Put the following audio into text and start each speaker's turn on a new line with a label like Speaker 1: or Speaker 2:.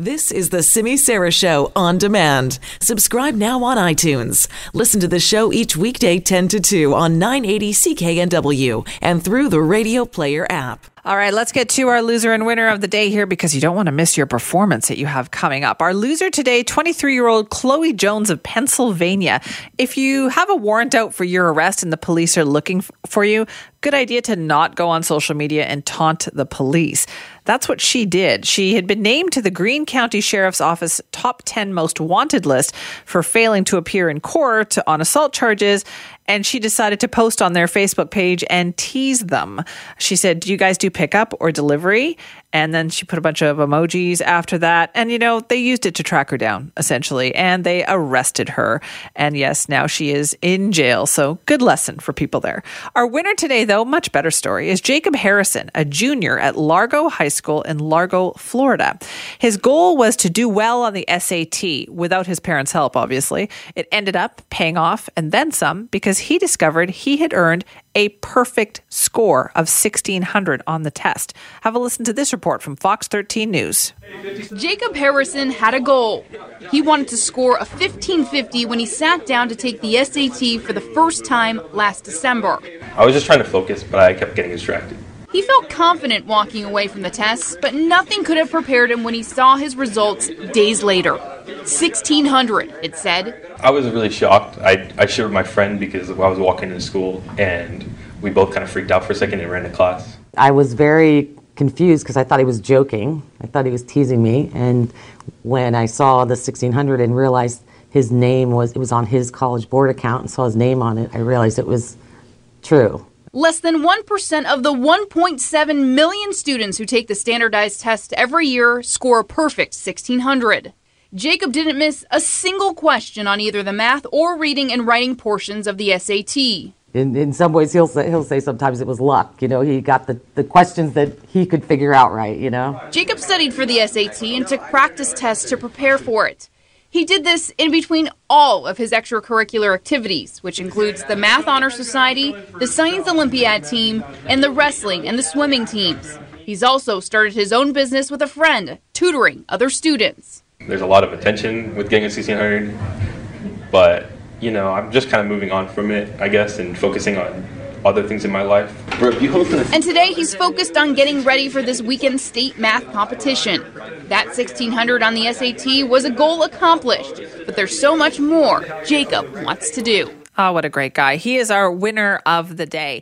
Speaker 1: This is the Simi Sara Show on demand. Subscribe now on iTunes. Listen to the show each weekday 10 to 2 on 980 CKNW and through the Radio Player app.
Speaker 2: All right, let's get to our loser and winner of the day here because you don't want to miss your performance that you have coming up. Our loser today, 23 year old Chloe Jones of Pennsylvania. If you have a warrant out for your arrest and the police are looking for you, good idea to not go on social media and taunt the police. That's what she did. She had been named to the Greene County Sheriff's Office top 10 most wanted list for failing to appear in court on assault charges. And she decided to post on their Facebook page and tease them. She said, Do you guys do pickup or delivery? And then she put a bunch of emojis after that. And, you know, they used it to track her down, essentially. And they arrested her. And yes, now she is in jail. So good lesson for people there. Our winner today, though, much better story, is Jacob Harrison, a junior at Largo High School in Largo, Florida. His goal was to do well on the SAT without his parents' help, obviously. It ended up paying off and then some because he discovered he had earned a perfect score of 1600 on the test. Have a listen to this report from Fox 13 News.
Speaker 3: Jacob Harrison had a goal. He wanted to score a 1550 when he sat down to take the SAT for the first time last December.
Speaker 4: I was just trying to focus, but I kept getting distracted.
Speaker 3: He felt confident walking away from the test, but nothing could have prepared him when he saw his results days later. 1600, it said.
Speaker 4: I was really shocked. I, I shared with my friend because I was walking into school and we both kind of freaked out for a second and ran to class.
Speaker 5: I was very confused because I thought he was joking. I thought he was teasing me. And when I saw the 1600 and realized his name was, it was on his college board account and saw his name on it, I realized it was true.
Speaker 3: Less than 1% of the 1.7 million students who take the standardized test every year score a perfect 1600. Jacob didn't miss a single question on either the math or reading and writing portions of the SAT.
Speaker 5: In, in some ways, he'll say, he'll say sometimes it was luck. You know, he got the, the questions that he could figure out right, you know.
Speaker 3: Jacob studied for the SAT and took practice tests to prepare for it. He did this in between all of his extracurricular activities, which includes the Math Honor Society, the Science Olympiad team, and the wrestling and the swimming teams. He's also started his own business with a friend, tutoring other students.
Speaker 4: There's a lot of attention with getting a 1600, but you know, I'm just kind of moving on from it, I guess, and focusing on other things in my life.
Speaker 3: And today he's focused on getting ready for this weekend state math competition. That 1600 on the SAT was a goal accomplished, but there's so much more Jacob wants to do.
Speaker 2: Oh, what a great guy. He is our winner of the day.